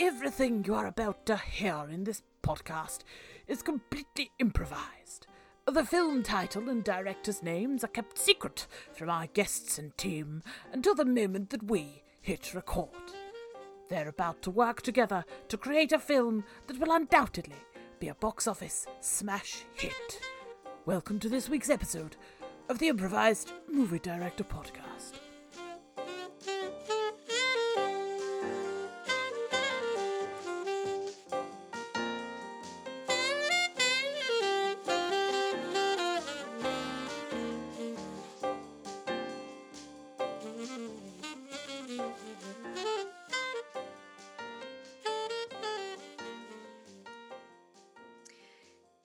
everything you are about to hear in this podcast is completely improvised. The film title and director's names are kept secret from our guests and team until the moment that we hit record. They're about to work together to create a film that will undoubtedly be a box office smash hit. Welcome to this week's episode of the Improvised Movie Director Podcast.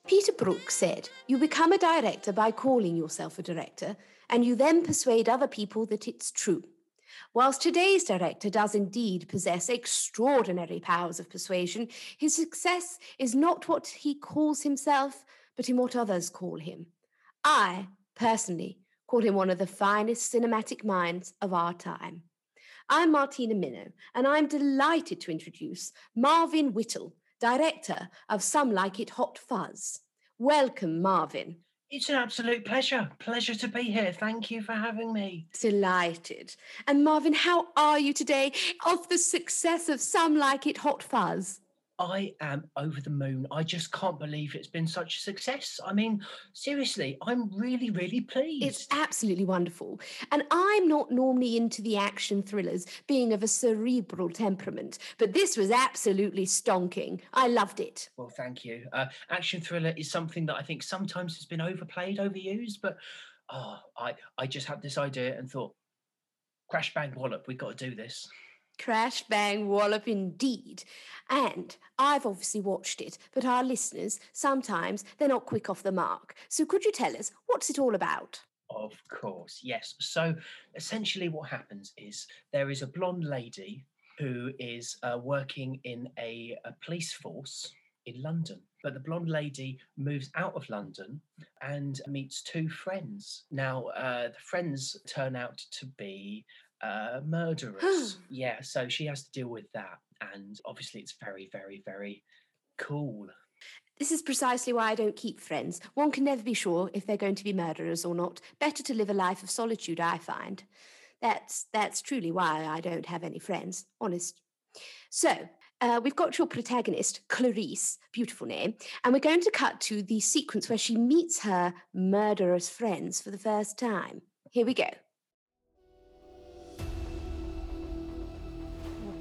Peter Brook said, You become a director by calling yourself a director, and you then persuade other people that it's true. Whilst today's director does indeed possess extraordinary powers of persuasion, his success is not what he calls himself, but in what others call him. I, personally, call him one of the finest cinematic minds of our time. I'm Martina Minnow, and I'm delighted to introduce Marvin Whittle, director of Some Like It Hot Fuzz. Welcome, Marvin. It's an absolute pleasure. Pleasure to be here. Thank you for having me. Delighted. And Marvin, how are you today of the success of Some Like It Hot Fuzz? I am over the moon. I just can't believe it's been such a success. I mean, seriously, I'm really, really pleased. It's absolutely wonderful. And I'm not normally into the action thrillers, being of a cerebral temperament, but this was absolutely stonking. I loved it. well, thank you. Uh, action thriller is something that I think sometimes has been overplayed, overused, but oh, I, I just had this idea and thought, crash bang wallop, we've got to do this. Crash, bang, wallop indeed. And I've obviously watched it, but our listeners, sometimes they're not quick off the mark. So could you tell us, what's it all about? Of course, yes. So essentially, what happens is there is a blonde lady who is uh, working in a, a police force in London. But the blonde lady moves out of London and meets two friends. Now, uh, the friends turn out to be uh, murderers. yeah, so she has to deal with that. And obviously, it's very, very, very cool. This is precisely why I don't keep friends. One can never be sure if they're going to be murderers or not. Better to live a life of solitude, I find. That's that's truly why I don't have any friends, honest. So, uh, we've got your protagonist, Clarice, beautiful name, and we're going to cut to the sequence where she meets her murderous friends for the first time. Here we go.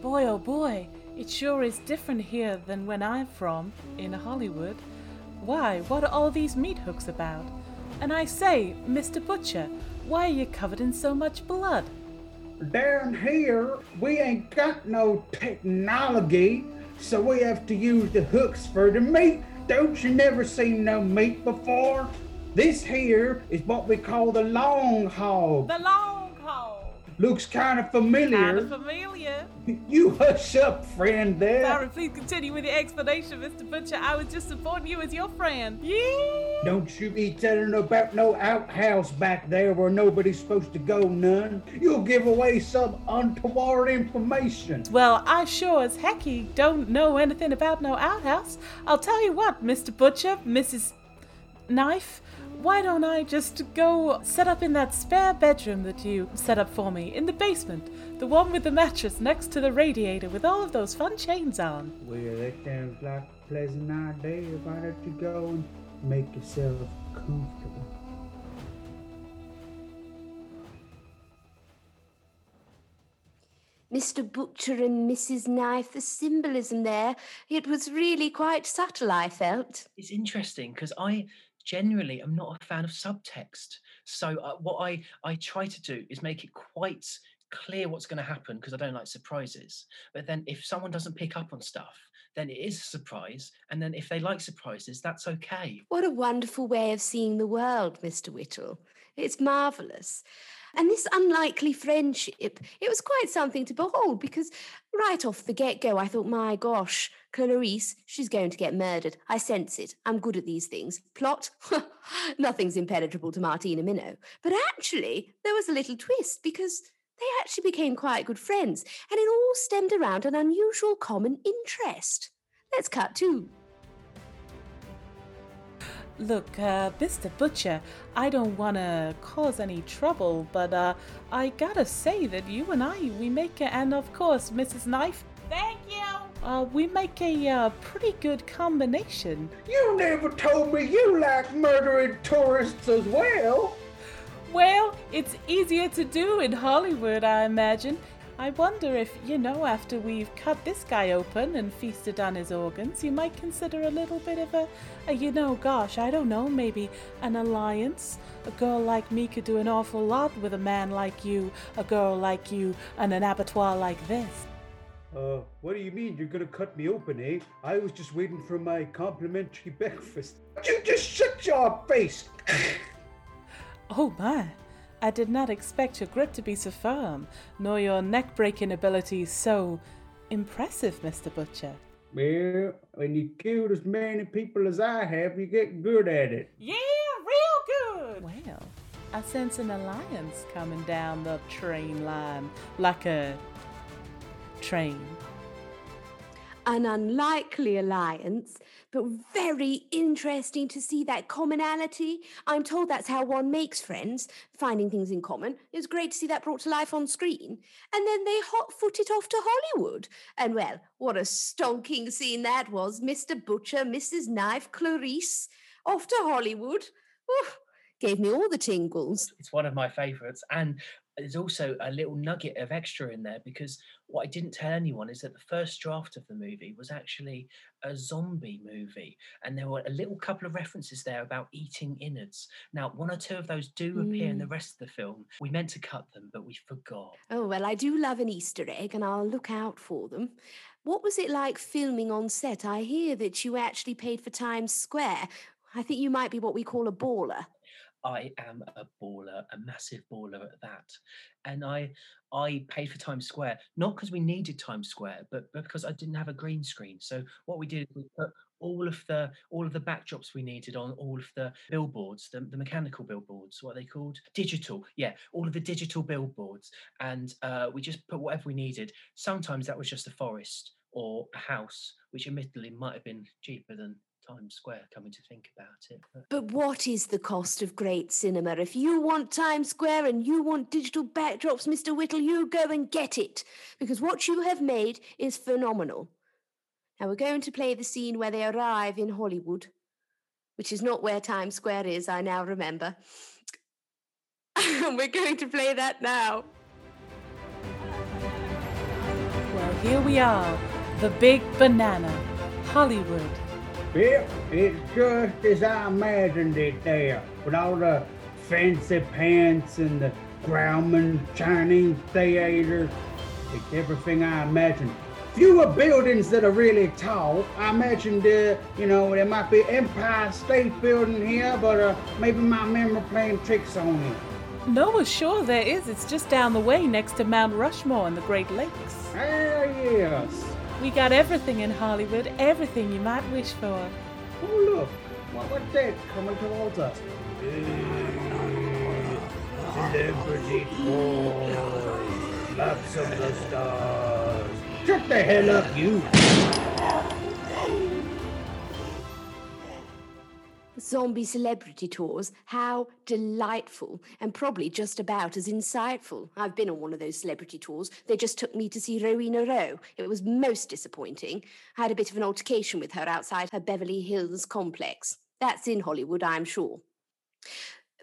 Boy, oh boy, it sure is different here than when I'm from, in Hollywood. Why, what are all these meat hooks about? And I say, Mr. Butcher, why are you covered in so much blood? Down here, we ain't got no technology, so we have to use the hooks for the meat. Don't you never seen no meat before? This here is what we call the long hog. The long haul. Looks kind of familiar. Kind of familiar. You hush up, friend there. Sorry, please continue with your explanation, Mr. Butcher. I was just supporting you as your friend. Yeah. Don't you be telling about no outhouse back there where nobody's supposed to go none. You'll give away some untoward information. Well, I sure as hecky don't know anything about no outhouse. I'll tell you what, Mr. Butcher, Mrs. Knife, why don't I just go set up in that spare bedroom that you set up for me in the basement? The one with the mattress next to the radiator with all of those fun chains on. Well, that sounds like a pleasant idea. Why don't you go and make yourself comfortable? Mr. Butcher and Mrs. Knife, the symbolism there, it was really quite subtle, I felt. It's interesting because I generally am not a fan of subtext. So uh, what I I try to do is make it quite clear what's going to happen because I don't like surprises. But then if someone doesn't pick up on stuff, then it is a surprise. And then if they like surprises, that's okay. What a wonderful way of seeing the world, Mr. Whittle. It's marvellous. And this unlikely friendship, it was quite something to behold because right off the get go, I thought, my gosh, Clarice, she's going to get murdered. I sense it. I'm good at these things. Plot? Nothing's impenetrable to Martina Minnow. But actually, there was a little twist because They actually became quite good friends, and it all stemmed around an unusual common interest. Let's cut to. Look, uh, Mr. Butcher, I don't want to cause any trouble, but uh, I gotta say that you and I, we make a, and of course, Mrs. Knife. Thank you. Uh, we make a uh, pretty good combination. You never told me you like murdering tourists as well. Well, it's easier to do in Hollywood, I imagine. I wonder if, you know, after we've cut this guy open and feasted on his organs, you might consider a little bit of a, a, you know, gosh, I don't know, maybe an alliance. A girl like me could do an awful lot with a man like you, a girl like you, and an abattoir like this. Uh, what do you mean you're gonna cut me open, eh? I was just waiting for my complimentary breakfast. You just shut your face! Oh my! I did not expect your grip to be so firm, nor your neck breaking abilities so impressive, Mr. Butcher. well, when you killed as many people as I have, you get good at it. Yeah, real good! Well, I sense an alliance coming down the train line like a train. An unlikely alliance, but very interesting to see that commonality. I'm told that's how one makes friends, finding things in common. It's great to see that brought to life on screen. And then they hot foot it off to Hollywood. And well, what a stonking scene that was. Mr. Butcher, Mrs. Knife, Clarice, off to Hollywood. Gave me all the tingles. It's one of my favourites. And there's also a little nugget of extra in there because what I didn't tell anyone is that the first draft of the movie was actually a zombie movie. And there were a little couple of references there about eating innards. Now, one or two of those do appear in the mm. rest of the film. We meant to cut them, but we forgot. Oh, well, I do love an Easter egg and I'll look out for them. What was it like filming on set? I hear that you actually paid for Times Square. I think you might be what we call a baller. I am a baller, a massive baller at that. And I I paid for Times Square, not because we needed Times Square, but, because I didn't have a green screen. So what we did is we put all of the all of the backdrops we needed on all of the billboards, the, the mechanical billboards, what are they called? Digital, yeah, all of the digital billboards. And uh, we just put whatever we needed. Sometimes that was just a forest or a house, which admittedly might have been cheaper than Times Square, coming to think about it. But But what is the cost of great cinema? If you want Times Square and you want digital backdrops, Mr. Whittle, you go and get it. Because what you have made is phenomenal. Now we're going to play the scene where they arrive in Hollywood, which is not where Times Square is, I now remember. And we're going to play that now. Well, here we are, the big banana, Hollywood. Yep, it's just as I imagined it there, with all the fancy pants and the Grauman Chinese theater. It's everything I imagined. Fewer buildings that are really tall. I imagined, uh, you know, there might be Empire State Building here, but uh, maybe my memory playing tricks on me. No, sure there is. It's just down the way next to Mount Rushmore and the Great Lakes. Ah, yes. We got everything in Hollywood, everything you might wish for. Oh, look. What, what's that coming towards us? Celebrity. Lots of the stars. Shut the hell up, you. Zombie celebrity tours, how delightful and probably just about as insightful. I've been on one of those celebrity tours. They just took me to see Rowena Rowe. It was most disappointing. I had a bit of an altercation with her outside her Beverly Hills complex. That's in Hollywood, I'm sure.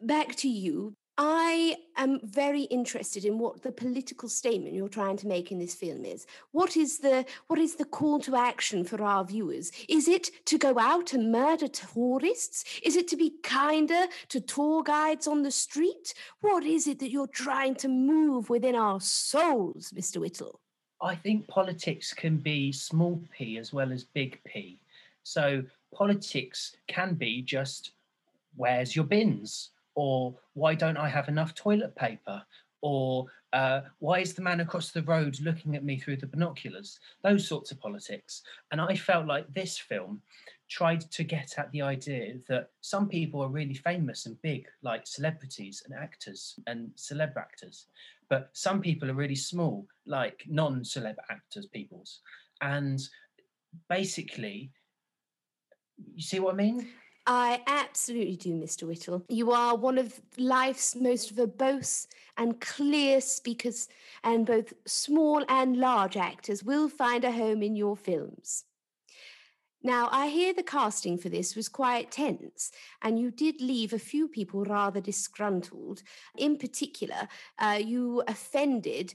Back to you. I am very interested in what the political statement you're trying to make in this film is. What is the what is the call to action for our viewers? Is it to go out and murder tourists? Is it to be kinder to tour guides on the street? What is it that you're trying to move within our souls, Mr. Whittle? I think politics can be small p as well as big P. So politics can be just where's your bins or why don't I have enough toilet paper or Uh, why is the man across the road looking at me through the binoculars? Those sorts of politics. And I felt like this film tried to get at the idea that some people are really famous and big, like celebrities and actors and celeb actors, but some people are really small, like non celeb actors, peoples. And basically, you see what I mean? I absolutely do, Mr. Whittle. You are one of life's most verbose and clear speakers, and both small and large actors will find a home in your films. Now, I hear the casting for this was quite tense, and you did leave a few people rather disgruntled. In particular, uh, you offended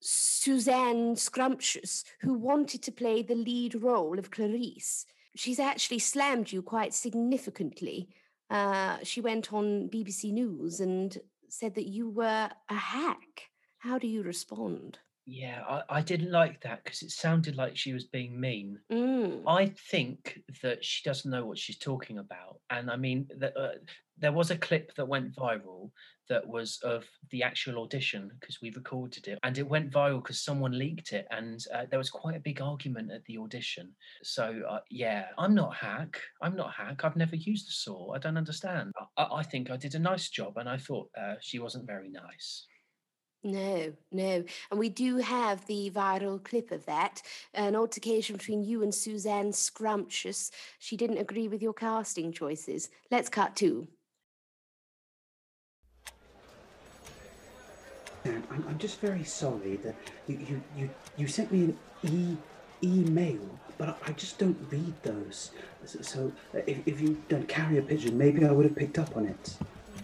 Suzanne Scrumptious, who wanted to play the lead role of Clarice she's actually slammed you quite significantly. Uh, she went on BBC News and said that you were a hack. How do you respond? Yeah, I, I didn't like that because it sounded like she was being mean. Mm. I think that she doesn't know what she's talking about. And I mean, the, uh, there was a clip that went viral that was of the actual audition because we recorded it and it went viral because someone leaked it and uh, there was quite a big argument at the audition so uh, yeah i'm not hack i'm not hack i've never used the saw i don't understand i, I think i did a nice job and i thought uh, she wasn't very nice no, no. And we do have the viral clip of that an altercation between you and Suzanne Scrumptious. She didn't agree with your casting choices. Let's cut to. I'm, I'm just very sorry that you, you, you, you sent me an e email, but I, just don't read those. So, so if, if you'd done carrier pigeon, maybe I would have picked up on it.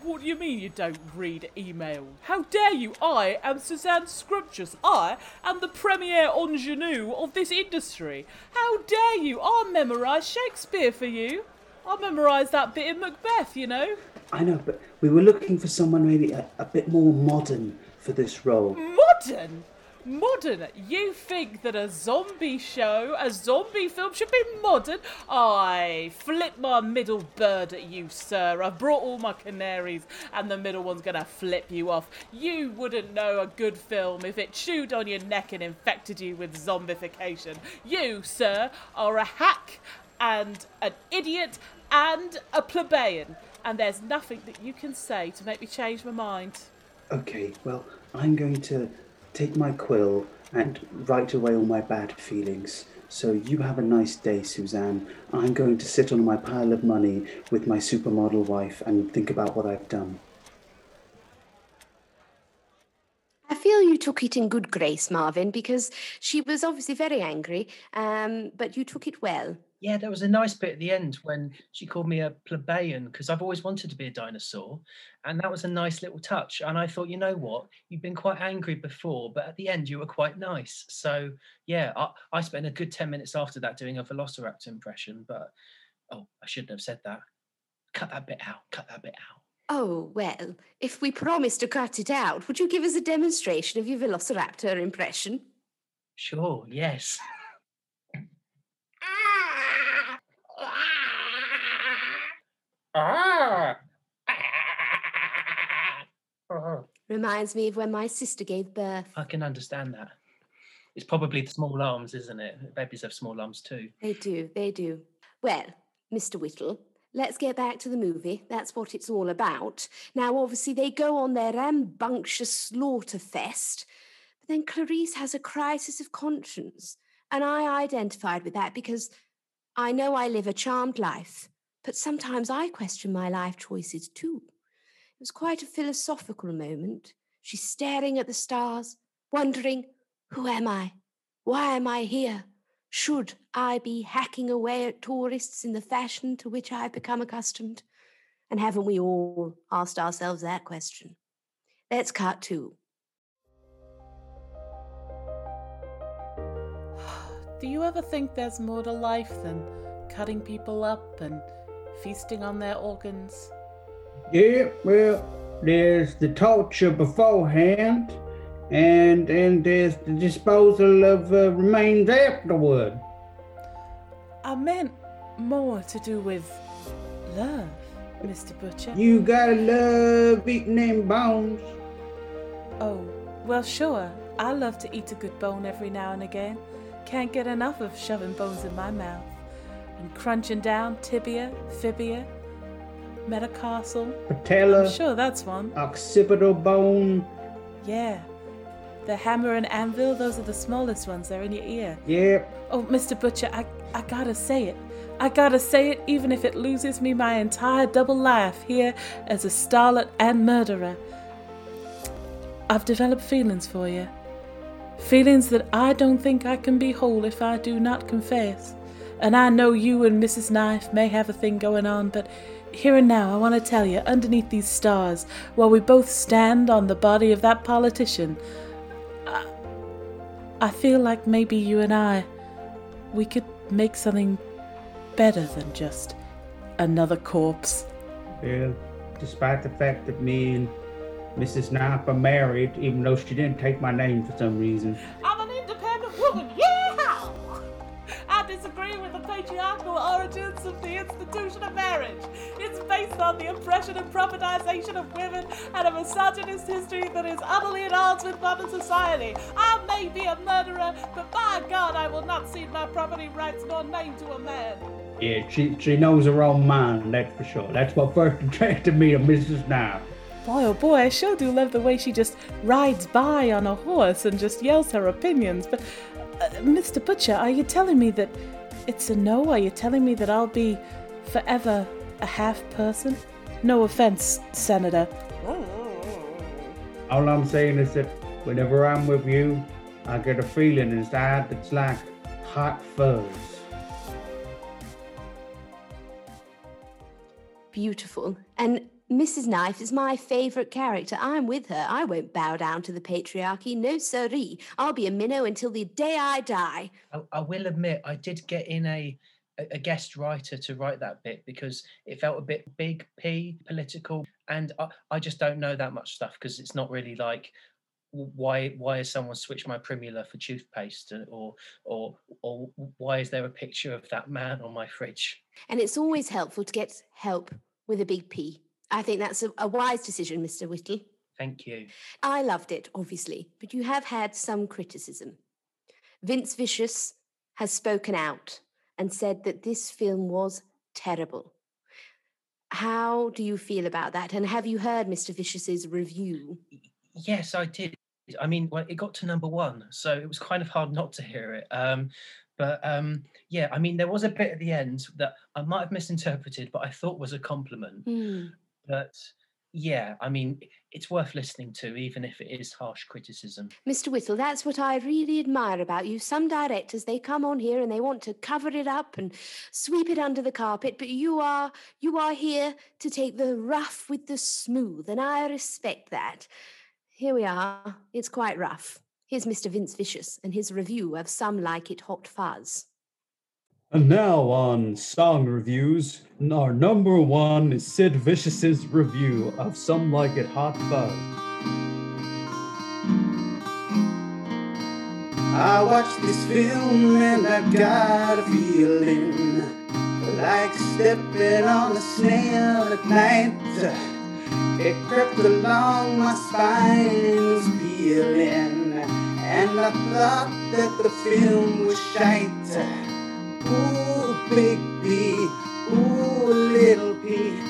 What do you mean you don't read email? How dare you? I am Suzanne Scrumptious. I am the premier ingenue of this industry. How dare you? I'll memorise Shakespeare for you. I'll memorise that bit in Macbeth, you know. I know, but we were looking for someone maybe a, a bit more modern for this role. Modern? Modern? You think that a zombie show, a zombie film should be modern? I flip my middle bird at you, sir. I've brought all my canaries, and the middle one's gonna flip you off. You wouldn't know a good film if it chewed on your neck and infected you with zombification. You, sir, are a hack and an idiot and a plebeian, and there's nothing that you can say to make me change my mind. Okay, well, I'm going to take my quill and write away all my bad feelings. So you have a nice day, Suzanne. I'm going to sit on my pile of money with my supermodel wife and think about what I've done. I feel you took it in good grace, Marvin, because she was obviously very angry, um, but you took it well. Yeah, there was a nice bit at the end when she called me a plebeian because I've always wanted to be a dinosaur. And that was a nice little touch. And I thought, you know what? You've been quite angry before, but at the end, you were quite nice. So, yeah, I, I spent a good 10 minutes after that doing a velociraptor impression. But, oh, I shouldn't have said that. Cut that bit out. Cut that bit out. Oh, well, if we promise to cut it out, would you give us a demonstration of your velociraptor impression? Sure, yes. Ah. Reminds me of when my sister gave birth. I can understand that. It's probably the small arms, isn't it? Babies have small arms too. They do, they do. Well, Mr. Whittle, let's get back to the movie. That's what it's all about. Now, obviously, they go on their rambunctious slaughter fest, but then Clarice has a crisis of conscience. And I identified with that because I know I live a charmed life, but sometimes I question my life choices too. It was quite a philosophical moment. She's staring at the stars, wondering, who am I? Why am I here? Should I be hacking away at tourists in the fashion to which I've become accustomed? And haven't we all asked ourselves that question? Let's cut to. Do you ever think there's more to life than cutting people up and feasting on their organs? Yeah, well, there's the torture beforehand, and and there's the disposal of uh, remains afterward. I meant more to do with love, Mr. Butcher. You gotta love eating them bones. Oh, Well, sure. I love to eat a good bone every now and again. Can't get enough of shoving bones in my mouth. And crunching down tibia, fibia, metatarsal. Patella, I'm sure that's one. occipital bone. Yeah. The hammer and anvil, those are the smallest ones. They're in your ear. Yep. Oh, Mr. Butcher, I, I gotta say it. I gotta say it even if it loses me my entire double life here as a starlet and murderer. I've developed feelings for you. Feelings that I don't think I can be whole if I do not confess. And I know you and Mrs. Knife may have a thing going on, but here and now I want to tell you, underneath these stars, while we both stand on the body of that politician, I, I feel like maybe you and I, we could make something better than just another corpse. Well, despite the fact that me and Mrs. Knife are married, even though she didn't take my name for some reason. I'm an independent woman, yeah! I disagree with the patriarchal origins of the institution of marriage. It's based on the oppression and privatization of women and a misogynist history that is utterly at odds with modern society. I may be a murderer, but by God, I will not cede my property rights nor name to a man. Yeah, she, she knows her own mind, that's for sure. That's what first attracted me to Mrs. Now. Boy, oh boy, I sure do love the way she just rides by on a horse and just yells her opinions. But, uh, Mr. Butcher, are you telling me that it's a no? Are you telling me that I'll be forever a half person? No offense, Senator. All I'm saying is that whenever I'm with you, I get a feeling inside that's like hot fuzz. Beautiful. And Mrs. Knife is my favourite character. I'm with her. I won't bow down to the patriarchy. No siree. I'll be a minnow until the day I die. I, I will admit, I did get in a a guest writer to write that bit because it felt a bit big P political, and I, I just don't know that much stuff because it's not really like why why has someone switched my primula for toothpaste or or or why is there a picture of that man on my fridge? And it's always helpful to get help with a big P. I think that's a, a wise decision, Mr. Whittle. Thank you. I loved it, obviously, but you have had some criticism. Vince Vicious has spoken out and said that this film was terrible. How do you feel about that? And have you heard Mr. Vicious's review? Yes, I did. I mean, well, it got to number one, so it was kind of hard not to hear it. Um, but um, yeah, I mean, there was a bit at the end that I might have misinterpreted, but I thought was a compliment. Hmm. But yeah, I mean, it's worth listening to, even if it is harsh criticism. Mr. Whittle, that's what I really admire about you. Some directors, they come on here and they want to cover it up and sweep it under the carpet, but you are you are here to take the rough with the smooth, and I respect that. Here we are. It's quite rough. Here's Mr. Vince Vicious and his review of Some Like It Hot Fuzz. And now on song reviews, our number one is Sid Vicious's review of Some Like It Hot Fuzz. I watched this film and I got a feeling like stepping on a snail at night. It crept along my spine, was peeling, and I thought that the film was shite. Ooh, big P, ooh, little P,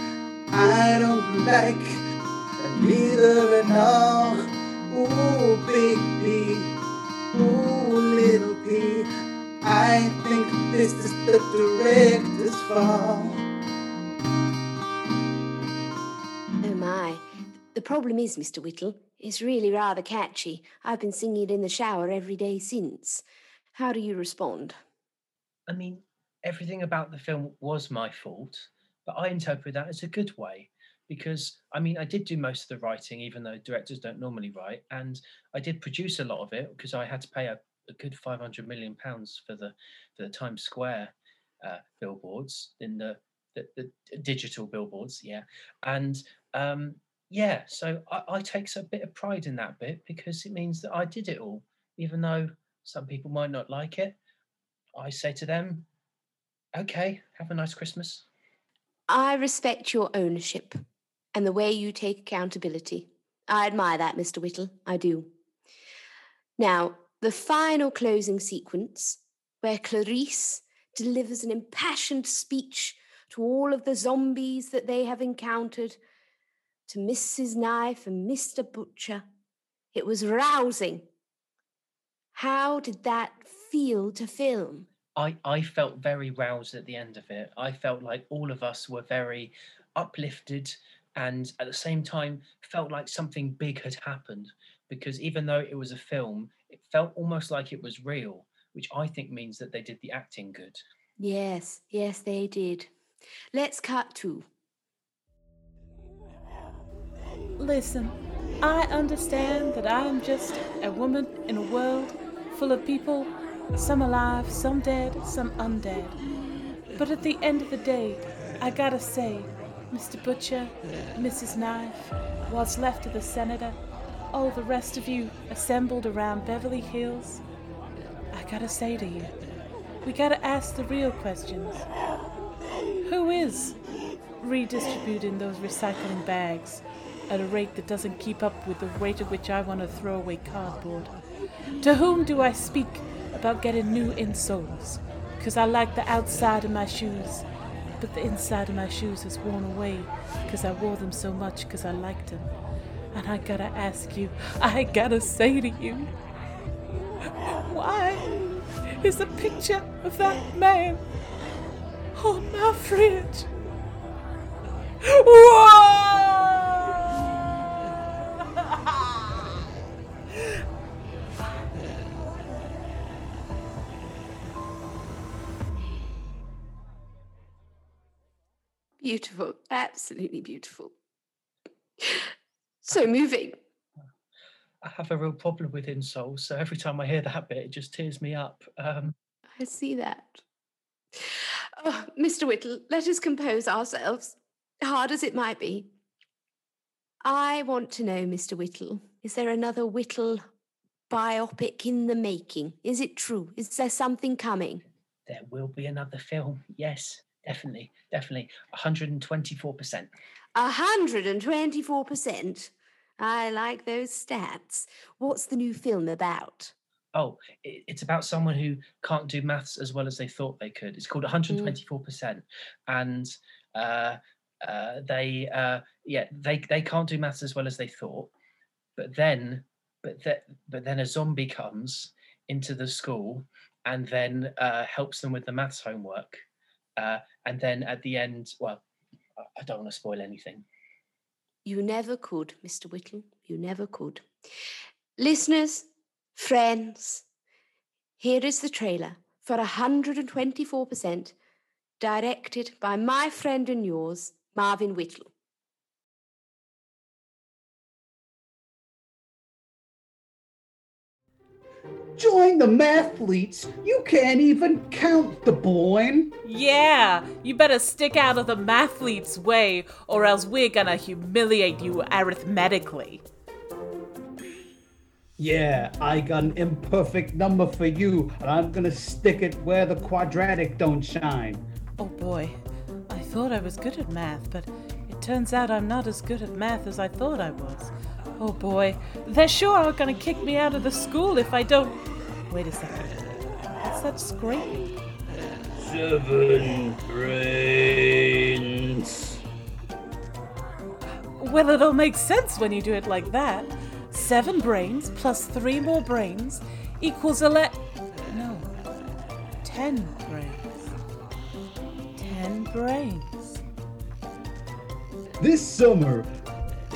I don't like neither at all. Ooh, big P. Ooh, little P, I think this is the director's fault. Oh my. The problem is, Mr. Whittle, it's really rather catchy. I've been singing it in the shower every day since. How do you respond? I mean, everything about the film was my fault, but I interpret that as a good way because I mean, I did do most of the writing, even though directors don't normally write, and I did produce a lot of it because I had to pay a, a good 500 million pounds for the for the Times Square uh, billboards in the, the the digital billboards, yeah, and um, yeah, so I, I take a bit of pride in that bit because it means that I did it all, even though some people might not like it. I say to them, okay, have a nice Christmas. I respect your ownership and the way you take accountability. I admire that, Mr. Whittle. I do. Now, the final closing sequence, where Clarice delivers an impassioned speech to all of the zombies that they have encountered, to Mrs. Knife and Mr. Butcher. It was rousing. How did that feel to film? I, I felt very roused at the end of it. I felt like all of us were very uplifted and at the same time felt like something big had happened because even though it was a film, it felt almost like it was real, which I think means that they did the acting good. Yes, yes, they did. Let's cut to. Listen, I understand that I am just a woman in a world full of people, some alive, some dead, some undead. But at the end of the day, I gotta say, Mr. Butcher, Mrs. Knife, what's left of the Senator, all the rest of you assembled around Beverly Hills, I gotta say to you, we gotta ask the real questions. Who is redistributing those recycling bags at a rate that doesn't keep up with the rate at which I want to throw away cardboard? To whom do I speak about getting new insoles? Because I like the outside of my shoes, but the inside of my shoes has worn away because I wore them so much because I liked them. And I gotta ask you, I gotta say to you, why is a picture of that man on my fridge? Whoa! Beautiful, absolutely beautiful. So moving. I have a real problem with insoles, so every time I hear that bit, it just tears me up. Um, I see that. Oh, Mr. Whittle, let us compose ourselves, hard as it might be. I want to know, Mr. Whittle, is there another Whittle biopic in the making? Is it true? Is there something coming? there will be another film. Yes, definitely, definitely. 124%. 124%. I like those stats. What's the new film about? Oh, it's about someone who can't do maths as well as they thought they could. It's called 124%. And uh, uh, they, uh, yeah, they, they can't do maths as well as they thought. But then, but, th- but then a zombie comes into the school and then uh, helps them with the maths homework. Uh, and then at the end, well, I- don't want to spoil anything. You never could, Mr. Whittle. You never could. Listeners, friends, here is the trailer for 124%, directed by my friend and yours, Marvin Whittle. Join the mathletes. You can't even count the boy. Yeah, you better stick out of the mathlete's way, or else we're gonna humiliate you arithmetically. Yeah, I got an imperfect number for you, and I'm gonna stick it where the quadratic don't shine. Oh boy, I thought I was good at math, but turns out I'm not as good at math as I thought I was. Oh boy, they're sure are gonna kick me out of the school if I don't. Wait a second. What's that scraping? Seven brains. Well, it'll make sense when you do it like that. Seven brains plus three more brains equals ele. No. Ten brains. Ten brains. This summer,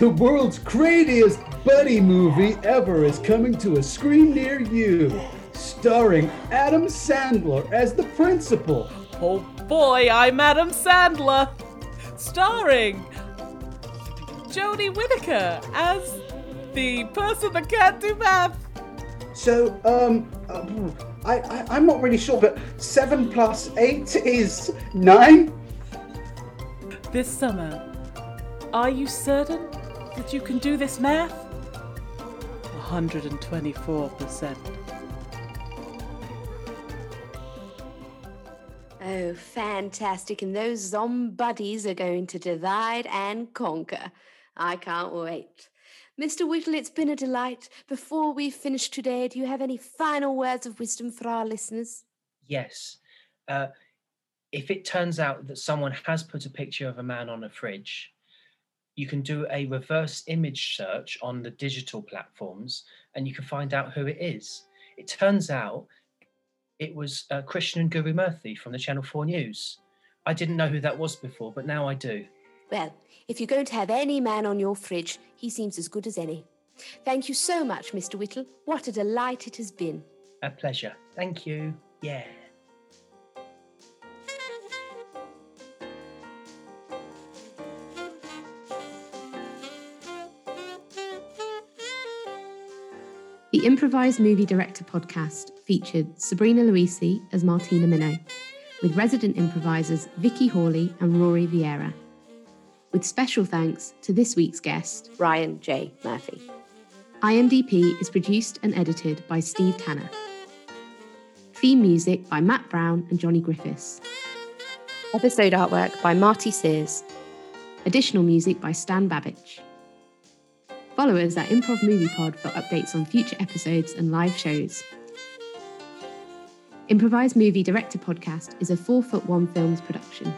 the world's craziest buddy movie ever is coming to a screen near you, starring Adam Sandler as the principal. Oh boy, I'm Adam Sandler. Starring Jodie Whittaker as the person that can't do math. So, um, uh, I, I, I'm not really sure, but seven plus eight is nine. This summer, are you certain that you can do this math? 124%. Oh, fantastic. And those zombuddies are going to divide and conquer. I can't wait. Mr. Whittle, it's been a delight. Before we finish today, do you have any final words of wisdom for our listeners? Yes. Uh, if it turns out that someone has put a picture of a man on a fridge, you can do a reverse image search on the digital platforms and you can find out who it is. It turns out it was uh, Krishnan Guru Murthy from the Channel 4 News. I didn't know who that was before, but now I do. Well, if you're going to have any man on your fridge, he seems as good as any. Thank you so much, Mr. Whittle. What a delight it has been. A pleasure. Thank you. Yeah. The Improvised Movie Director podcast featured Sabrina Luisi as Martina Minow, with resident improvisers Vicky Hawley and Rory Vieira. With special thanks to this week's guest, Ryan J. Murphy. IMDP is produced and edited by Steve Tanner. Theme music by Matt Brown and Johnny Griffiths. Episode artwork by Marty Sears. Additional music by Stan Babich. Follow us at Improv Movie Pod for updates on future episodes and live shows. Improvised Movie Director Podcast is a 4 Foot 1 Films production.